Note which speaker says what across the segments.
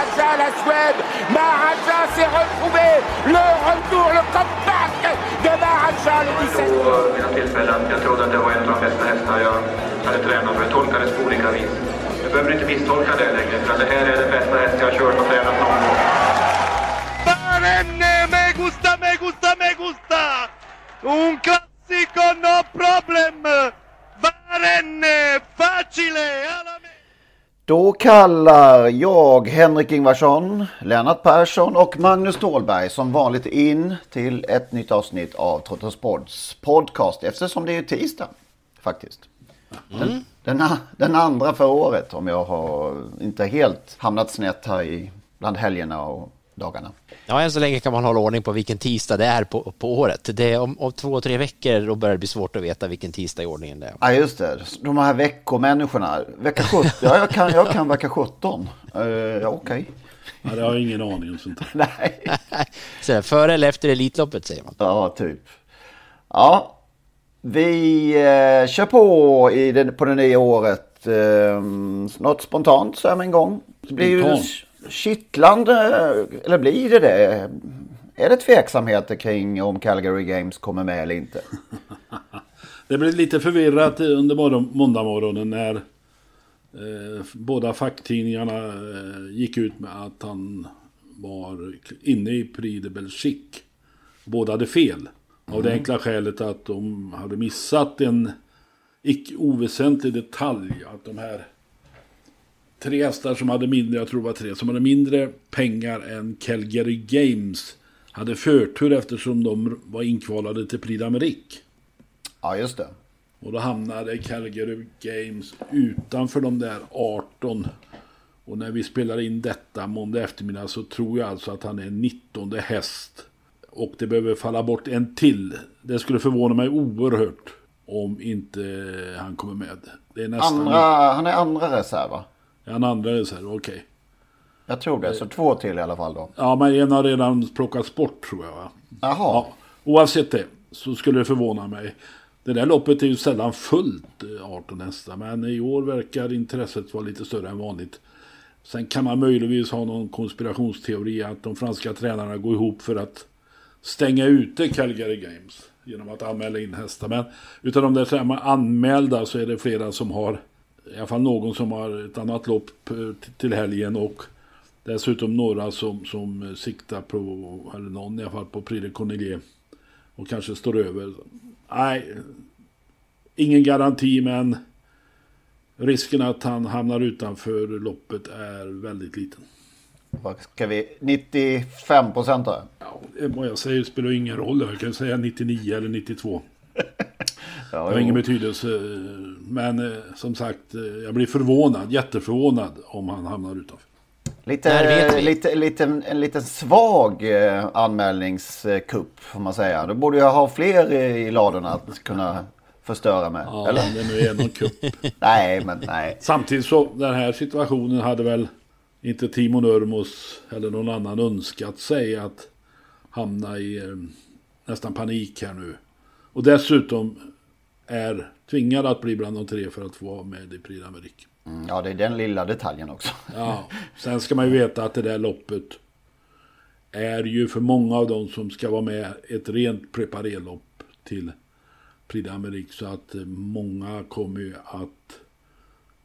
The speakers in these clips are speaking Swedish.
Speaker 1: Maharaja la Suède, Maharaja s'est retrouvé, le retour, le comeback de Maharaja le 17.
Speaker 2: På mina tillfällen. Jag trodde att det var en av de bästa hästar jag hade tränat för. Jag tolkades på olika vis. Du behöver inte misstolka det längre, för det här är den bästa häst jag har kört och tränat någon gång.
Speaker 3: Barenne, me gusta, me gusta, me gusta! Un classico, no problem! Facile! Alla
Speaker 4: Då kallar jag Henrik Ingvarsson, Lennart Persson och Magnus Ståhlberg som vanligt in till ett nytt avsnitt av Trottosports podcast eftersom det är tisdag faktiskt. Den, den, a- den andra för året om jag har inte helt hamnat snett här i bland helgerna och dagarna.
Speaker 5: Ja, än så länge kan man hålla ordning på vilken tisdag det är på, på året. Det är om, om två, tre veckor då börjar det bli svårt att veta vilken tisdag i ordningen det är.
Speaker 4: Ja just det, de här veckomänniskorna. Vecka 17, ja jag kan, jag kan vecka 17. Uh, ja okej.
Speaker 6: Ja, det har jag ingen aning om sånt där.
Speaker 4: Nej.
Speaker 5: Så där, före eller efter Elitloppet säger man.
Speaker 4: Ja, typ. Ja, vi eh, kör på i den, på det nya året. Eh, något spontant så här en gång. Det blir ju
Speaker 6: Spontant?
Speaker 4: Kittlande, eller blir det det? Är det tveksamheter kring om Calgary Games kommer med eller inte?
Speaker 6: Det blev lite förvirrat under morgon, måndagmorgonen när eh, båda facktidningarna eh, gick ut med att han var inne i Prix de Belgique. Båda hade fel. Av det enkla skälet att de hade missat en icke oväsentlig detalj. Att de här tre hästar som hade mindre, jag tror det var tre, som hade mindre pengar än Calgary Games hade förtur eftersom de var inkvalade till Prix d'Amérique.
Speaker 4: Ja, just det.
Speaker 6: Och då hamnade Calgary Games utanför de där 18. Och när vi spelar in detta måndag eftermiddag så tror jag alltså att han är 19 häst. Och det behöver falla bort en till. Det skulle förvåna mig oerhört om inte han kommer med. Det är nästan...
Speaker 4: Andra, han är andra reserv va?
Speaker 6: Han andra reserv? Okej.
Speaker 4: Jag tror det, så två till i alla fall då.
Speaker 6: Ja, men en har redan plockats bort tror jag va?
Speaker 4: Jaha.
Speaker 6: Ja, oavsett det så skulle det förvåna mig. Det där loppet är ju sällan fullt, eh, 18 hästar. Men i år verkar intresset vara lite större än vanligt. Sen kan man möjligtvis ha någon konspirationsteori att de franska tränarna går ihop för att stänga ute Calgary Games. Genom att anmäla in hästar. Men utav de där anmälda så är det flera som har, i alla fall någon som har ett annat lopp eh, till helgen. Och dessutom några som, som siktar på, eller någon i alla fall på Prix de Cornelier. Och kanske står över. Nej, ingen garanti men risken att han hamnar utanför loppet är väldigt liten.
Speaker 4: Vad ska vi, 95 procent då?
Speaker 6: Ja, vad jag säger spelar ingen roll. Jag kan säga 99 eller 92.
Speaker 4: Ja,
Speaker 6: Det har
Speaker 4: jo.
Speaker 6: ingen betydelse. Men eh, som sagt, eh, jag blir förvånad, jätteförvånad om han hamnar utanför.
Speaker 4: Lite, lite, lite, en liten svag eh, anmälningskupp får man säga. Då borde jag ha fler i, ladorna att kunna förstöra med.
Speaker 6: Ja,
Speaker 4: Eller?
Speaker 6: om det nu är någon kupp.
Speaker 4: Nej, men nej.
Speaker 6: Samtidigt så, den här situationen hade väl inte Timo Nurmos eller någon annan önskat sig att hamna i eh, nästan panik här nu. Och dessutom är tvingad att bli bland de tre för att få vara med i Prix d'Amérique.
Speaker 4: Mm, Ja, det är den lilla detaljen också.
Speaker 6: Ja, sen ska man ju veta att det där loppet är ju för många av dem som ska vara med ett rent preparerlopp till Prix d'Amérique. Så att eh, många kommer ju att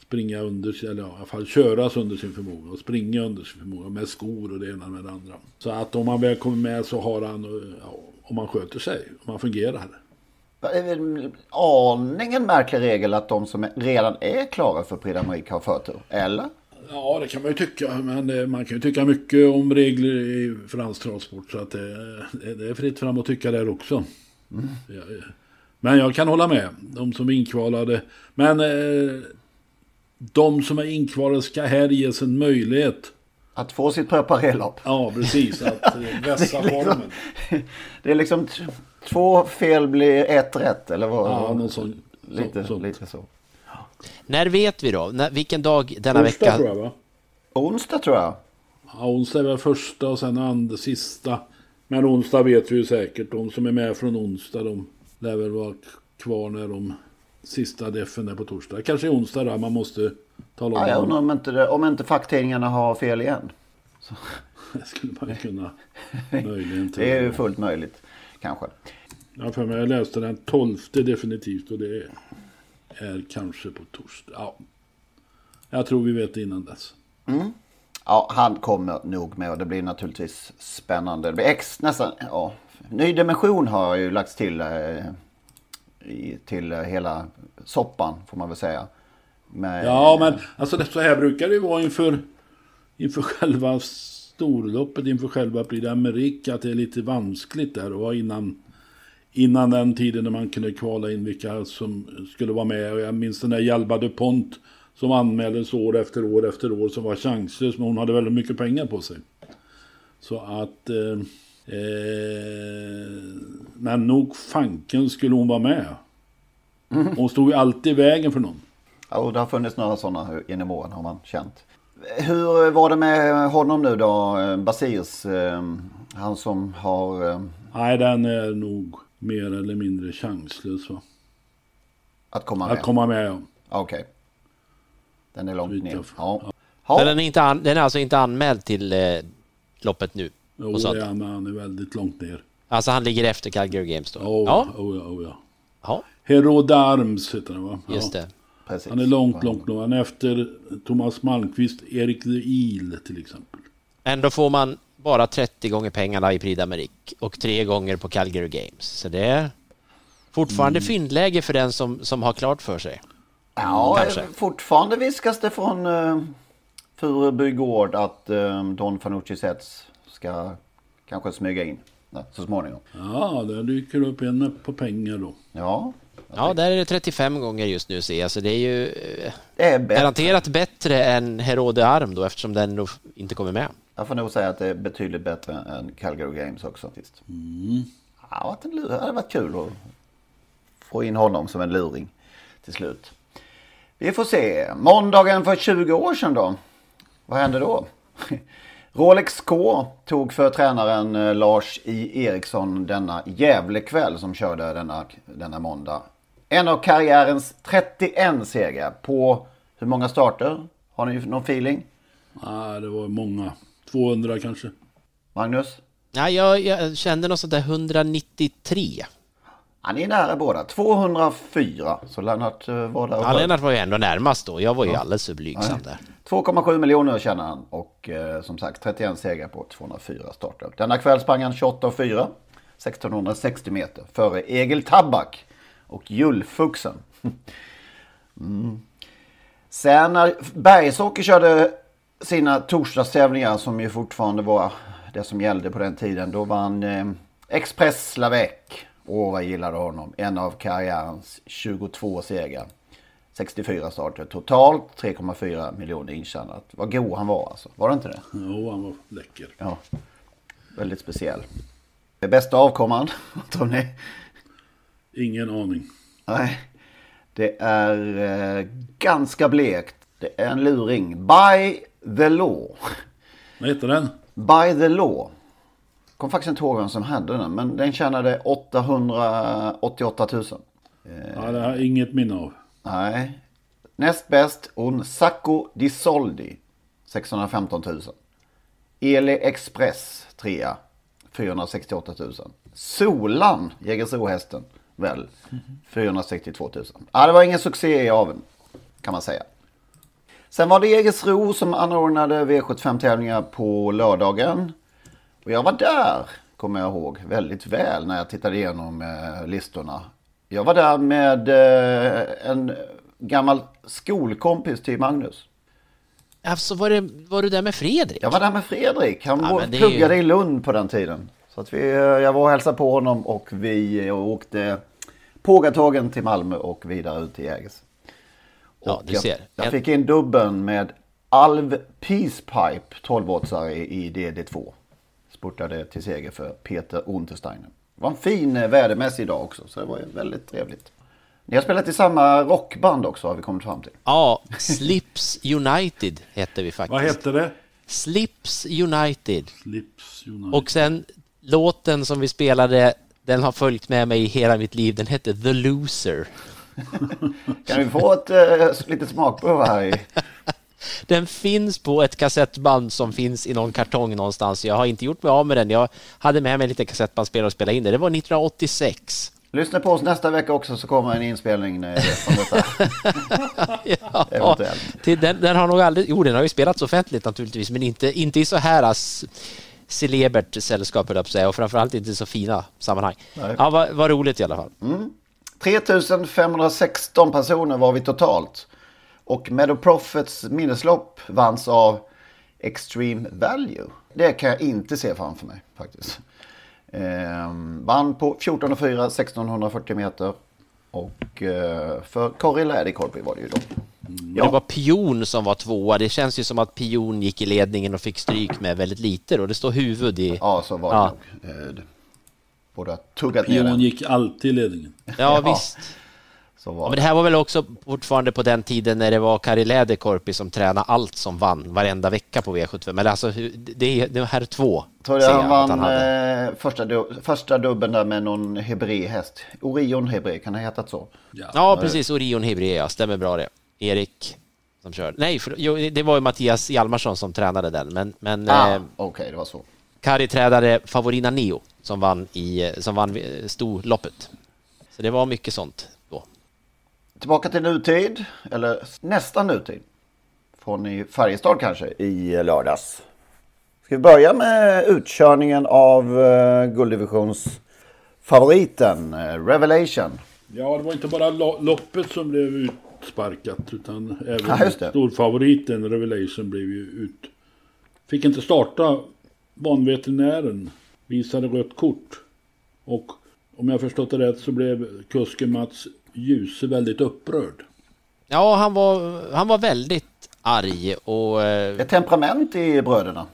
Speaker 6: springa under, eller i alla fall köras under sin förmåga och springa under sin förmåga med skor och det ena med det andra. Så att om han väl kommer med så har han, eh, ja, om han sköter sig, om han fungerar.
Speaker 4: Aningen märklig regel att de som redan är klara för Prix d'Amérique har förtur, eller?
Speaker 6: Ja, det kan man ju tycka. Men eh, man kan ju tycka mycket om regler i fransk transport. Så att det, det är fritt fram att tycka där också. Mm. Men jag kan hålla med. De som är inkvalade. Men eh, de som är inkvalade ska här ges en möjlighet.
Speaker 4: Att få sitt preparerlopp.
Speaker 6: Ja, precis. Att eh, vässa
Speaker 4: det liksom,
Speaker 6: formen.
Speaker 4: Det är liksom två fel blir ett rätt. Eller vad?
Speaker 6: Ja, någon sån,
Speaker 4: lite,
Speaker 6: så,
Speaker 4: lite så.
Speaker 5: När vet vi då? När, vilken dag denna
Speaker 6: Onsdag,
Speaker 5: vecka?
Speaker 6: tror jag va?
Speaker 4: Onsdag tror jag.
Speaker 6: Ja, onsdag är väl första och sen andra, sista. Men onsdag vet vi ju säkert. De som är med från onsdag de lär väl vara kvar när de sista defen är på torsdag. Kanske onsdag då, man måste tala om.
Speaker 4: Ja, jag undrar om inte, det, om inte facktidningarna har fel igen. Så.
Speaker 6: Det skulle man kunna möjligen.
Speaker 4: Det är ju fullt möjligt, kanske.
Speaker 6: Ja, för mig jag läste den 12 definitivt och det är kanske på torsdag. Ja. Jag tror vi vet innan dess.
Speaker 4: Mm. Ja, han kommer nog med och det blir naturligtvis spännande. Det blir ex, nästan, ja. Ny dimension har ju lagts till eh, i, till hela soppan får man väl säga. Med,
Speaker 6: Ja, men alltså det, så här brukar det ju vara inför, inför själva storloppet, inför själva Prix d'Amérique, att det är lite vanskligt där och innan, innan den tiden när man kunde kvala in vilka som skulle vara med. Och jag minns den där Hjalba DuPont som anmäldes år efter år efter år som var chanslös, men hon hade väldigt mycket pengar på sig. Så att... Eh, eh, men nog fanken skulle hon vara med. Hon stod ju alltid i vägen för någon.
Speaker 4: Ja, och det har funnits några sådana genom åren har man känt. Hur var det med honom nu då, eh, Basirs? eh, Han som har... eh,
Speaker 6: Nej, den är nog mer eller mindre chanslös va?
Speaker 4: Att komma med?
Speaker 6: Att komma med ja.
Speaker 4: Okej. Den är långt ner.
Speaker 6: jag-
Speaker 4: Ja.
Speaker 5: Men
Speaker 4: Ja.
Speaker 5: den, är inte an, den är alltså inte anmäld till eh, loppet nu?
Speaker 6: Jo,
Speaker 5: på
Speaker 6: det är han, men han är väldigt långt ner.
Speaker 5: Alltså han ligger efter Calgary Games då?
Speaker 6: Oh,
Speaker 5: ja,
Speaker 6: ja. Oh, ja, oh, ja.
Speaker 5: ja,
Speaker 6: Hero d'Arms heter han va?
Speaker 5: just
Speaker 6: ja.
Speaker 5: det.
Speaker 4: Precis.
Speaker 6: Han är långt, långt nog. Han är efter Thomas Malmqvist, Erik de Il till exempel.
Speaker 5: Ändå får man bara 30 gånger pengarna i Prix d'Amérique och tre gånger på Calgary Games. Så det är fortfarande
Speaker 6: Mm.
Speaker 5: fyndläge för den som, som har klart för sig.
Speaker 4: Ja,
Speaker 5: Kanske.
Speaker 4: eh, fortfarande viskas det från uh, Furuby gård att eh, Don Fanucci Sets ska kanske smyga in ja, så småningom.
Speaker 6: Ja, där dyker det upp en på pengar då.
Speaker 4: Ja,
Speaker 5: Ja, där är det 35 gånger just nu ser jag, så det är ju eh,
Speaker 4: det är bättre.
Speaker 5: garanterat bättre än Herode Arm då eftersom den nog inte kommer med.
Speaker 4: Jag får nog säga att det är betydligt bättre än Calgary Games också. Faktiskt.
Speaker 6: Mm.
Speaker 4: Ja, det hade varit kul att få in honom som en luring till slut. Vi får se. Måndagen för 20 år sedan då. Vad hände då? Rolex K tog för tränaren eh, Lars I. Eriksson denna Gävlekväll som körde denna, denna måndag. En av karriärens 31 segrar på hur många starter? Har ni någon feeling?
Speaker 6: Ja, det var många. 200 kanske.
Speaker 4: Magnus?
Speaker 5: Ja, jag, jag kände något sånt där 193.
Speaker 4: Ja, ni är nära båda. 204. Så Lennart eh, var där
Speaker 5: Ja. Lennart var ju ändå närmast då. Jag var ju alldeles för blygsam där.
Speaker 4: 2,7 miljoner tjänar han och eh, som sagt 31 segrar på 204 starter. Denna kväll sprang han 28 och 4, 1660 meter före Egil Tabak och Julfuxen. Mm. Sen när Bergsåker körde sina torsdagstävlingar som ju fortfarande var det som gällde på den tiden. Då vann eh, Express Lavec. Åh vad jag gillade honom. En av karriärens 22 segrar. 64 starter totalt, 3,4 miljoner intjänat. Vad god han var alltså. Var det inte det?
Speaker 6: Jo, han var läcker.
Speaker 4: Ja. Väldigt speciell. Det bästa avkomman, vad tror ni?
Speaker 6: Ingen aning.
Speaker 4: Nej. Det är eh, ganska blekt. Det är en luring. By the law.
Speaker 6: Vad heter den?
Speaker 4: By the law. Kom faktiskt inte ihåg vem som hade den. Men den tjänade 888 000.
Speaker 6: Ja, det har jag inget minne av.
Speaker 4: Nej. Näst bäst Un Sacco di Soldi. 615 000. Eli Express 3 468 000. Solan, Jägersro-hästen, väl. 462 000. Ja, det var ingen succé i aveln. Kan man säga. Sen var det Jägersro som anordnade V75-tävlingar på lördagen. Och jag var där, kommer jag ihåg, väldigt väl när jag tittade igenom eh, listorna. Jag var där med eh, en gammal skolkompis till Magnus.
Speaker 5: Alltså var, det, var du där med Fredrik?
Speaker 4: Jag var där med Fredrik. Han
Speaker 5: Ja,
Speaker 4: pluggade
Speaker 5: ju-
Speaker 4: i Lund på den tiden. Så att vi, eh, jag var och hälsade på honom och vi åkte Pågatågen till Malmö och vidare ut till Jägers.
Speaker 5: Ja, du
Speaker 4: jag,
Speaker 5: ser.
Speaker 4: Jag
Speaker 5: En-
Speaker 4: fick in dubben med Alv Peacepipe 12 i DD2. Spurtade till seger för Peter Untersteiner. Det var en fin eh, vädermässig dag också så det var ju väldigt trevligt. Ni har spelat i samma rockband också har vi kommit fram till.
Speaker 5: Ja, Slips United hette vi faktiskt.
Speaker 6: Vad hette det?
Speaker 5: Slips United.
Speaker 6: Slips United.
Speaker 5: Och sen låten som vi spelade, den har följt med mig hela mitt liv. Den hette The Loser.
Speaker 4: Kan vi få ett äh, litet smakprov här i...
Speaker 5: Den finns på ett kassettband som finns i någon kartong någonstans. Jag har inte gjort mig av med den. Jag hade med mig lite kassettbandspelare och spelade in det. Det var 1986.
Speaker 4: Lyssna på oss nästa vecka också så kommer en inspelning från detta.
Speaker 5: Ja,
Speaker 4: Eventuellt.
Speaker 5: den, den har nog aldrig, jo den har ju spelats offentligt naturligtvis, men inte, inte i så här ass, celebert sällskap höll jag säga, och framförallt inte i så fina sammanhang.
Speaker 4: Nej.
Speaker 5: Ja, vad, vad roligt i alla fall.
Speaker 4: 3516 personer var vi totalt. Och Meadow Profits minneslopp vanns av Extreme Value. Det kan jag inte se framför mig faktiskt. Ehm, vann på 14 och 4, 1640 meter. Och eh, för Corrie Läderkorpi var det ju då.
Speaker 5: Det var Pion som var tvåa. Det känns ju som att Pion gick i ledningen och fick stryk med väldigt lite och det står huvud i...
Speaker 4: Ja, så var det
Speaker 5: Ja.
Speaker 4: nog. Eh, Borde ha tuggat ner
Speaker 6: Pion
Speaker 4: den.
Speaker 6: gick alltid i ledningen.
Speaker 5: Ja, visst.
Speaker 4: Så
Speaker 5: Ja, men
Speaker 4: det.
Speaker 5: här var väl också fortfarande på den tiden när det var Kari Läderkorpi som tränade allt som vann varenda vecka på V75. Eller alltså, det är det här två.
Speaker 4: Tror jag
Speaker 5: jag
Speaker 4: han vann
Speaker 5: hade.
Speaker 4: eh, första, du- första dubben där med någon Hebré-häst. Orion Hebré, kan det ha hetat så?
Speaker 5: Ja, precis. Orion Hebrea, stämmer bra det. Erik som körde. Nej, för, jo, det var ju Mattias Hjalmarsson som tränade den. Men, men
Speaker 4: Ah,
Speaker 5: eh,
Speaker 4: Okej, det var så.
Speaker 5: Kari tränade Favorina Neo som vann, i, som vann storloppet. Så det var mycket sånt.
Speaker 4: Tillbaka till nutid, eller nästan nutid. Från i Färjestad kanske, i lördags. Ska vi börja med utkörningen av uh, gulddivisionsfavoriten, eh, Revelation.
Speaker 6: Ja, det var inte bara lo- loppet som blev utsparkat utan även
Speaker 4: det.
Speaker 6: storfavoriten Revelation blev ju ut. Fick inte starta. Banveterinären visade rött kort. Och om jag förstått det rätt så blev kusken Mats Djuse väldigt upprörd.
Speaker 5: Ja, han var, han var väldigt arg och... eh,
Speaker 4: Ett temperament i bröderna.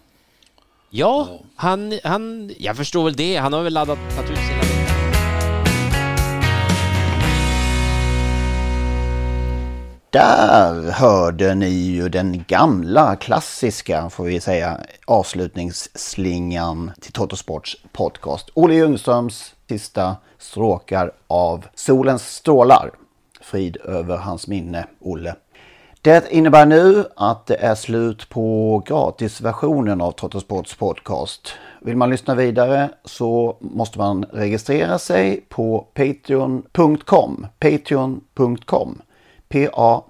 Speaker 5: Ja, han, han... Jag förstår väl det. Han har väl laddat naturligtvis sina
Speaker 4: Där hörde ni ju den gamla klassiska, får vi säga, avslutningsslingan till Totosports podcast. Olle Ljungströms sista stråkar av Solens strålar. Frid över hans minne, Olle. Det innebär nu att det är slut på gratisversionen av Trottosports podcast. Vill man lyssna vidare så måste man registrera sig på patreon.com. Patreon.com. P-A-T-R-E-O-N.com.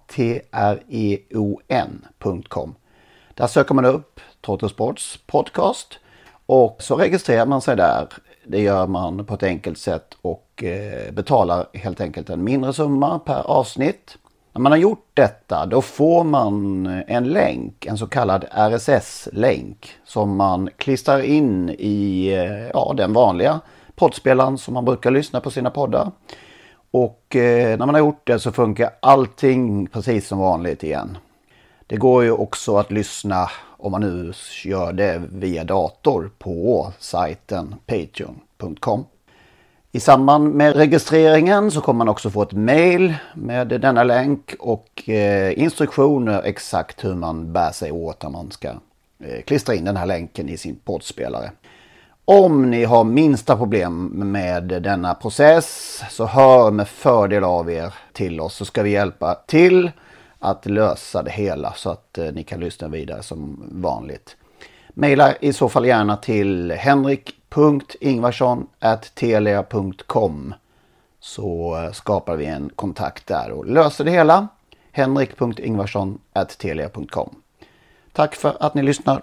Speaker 4: Där söker man upp Trottosports podcast och så registrerar man sig där. Det gör man på ett enkelt sätt och eh, betalar helt enkelt en mindre summa per avsnitt. När man har gjort detta då får man en länk, en så kallad RSS-länk som man klistrar in i eh, ja, den vanliga poddspelaren som man brukar lyssna på sina poddar. Och eh, när man har gjort det så funkar allting precis som vanligt igen. Det går ju också att lyssna om man nu gör det via dator på sajten patreon.com. I samband med registreringen så kommer man också få ett mail med denna länk och eh, instruktioner exakt hur man bär sig åt när man ska eh, klistra in den här länken i sin poddspelare. Om ni har minsta problem med denna process så hör med fördel av er till oss så ska vi hjälpa till att lösa det hela så att eh, ni kan lyssna vidare som vanligt. Maila i så fall gärna till henrik.ingvarsson.telia.com så eh, skapar vi en kontakt där och löser det hela. henrik.ingvarsson.telia.com. Tack för att ni lyssnar.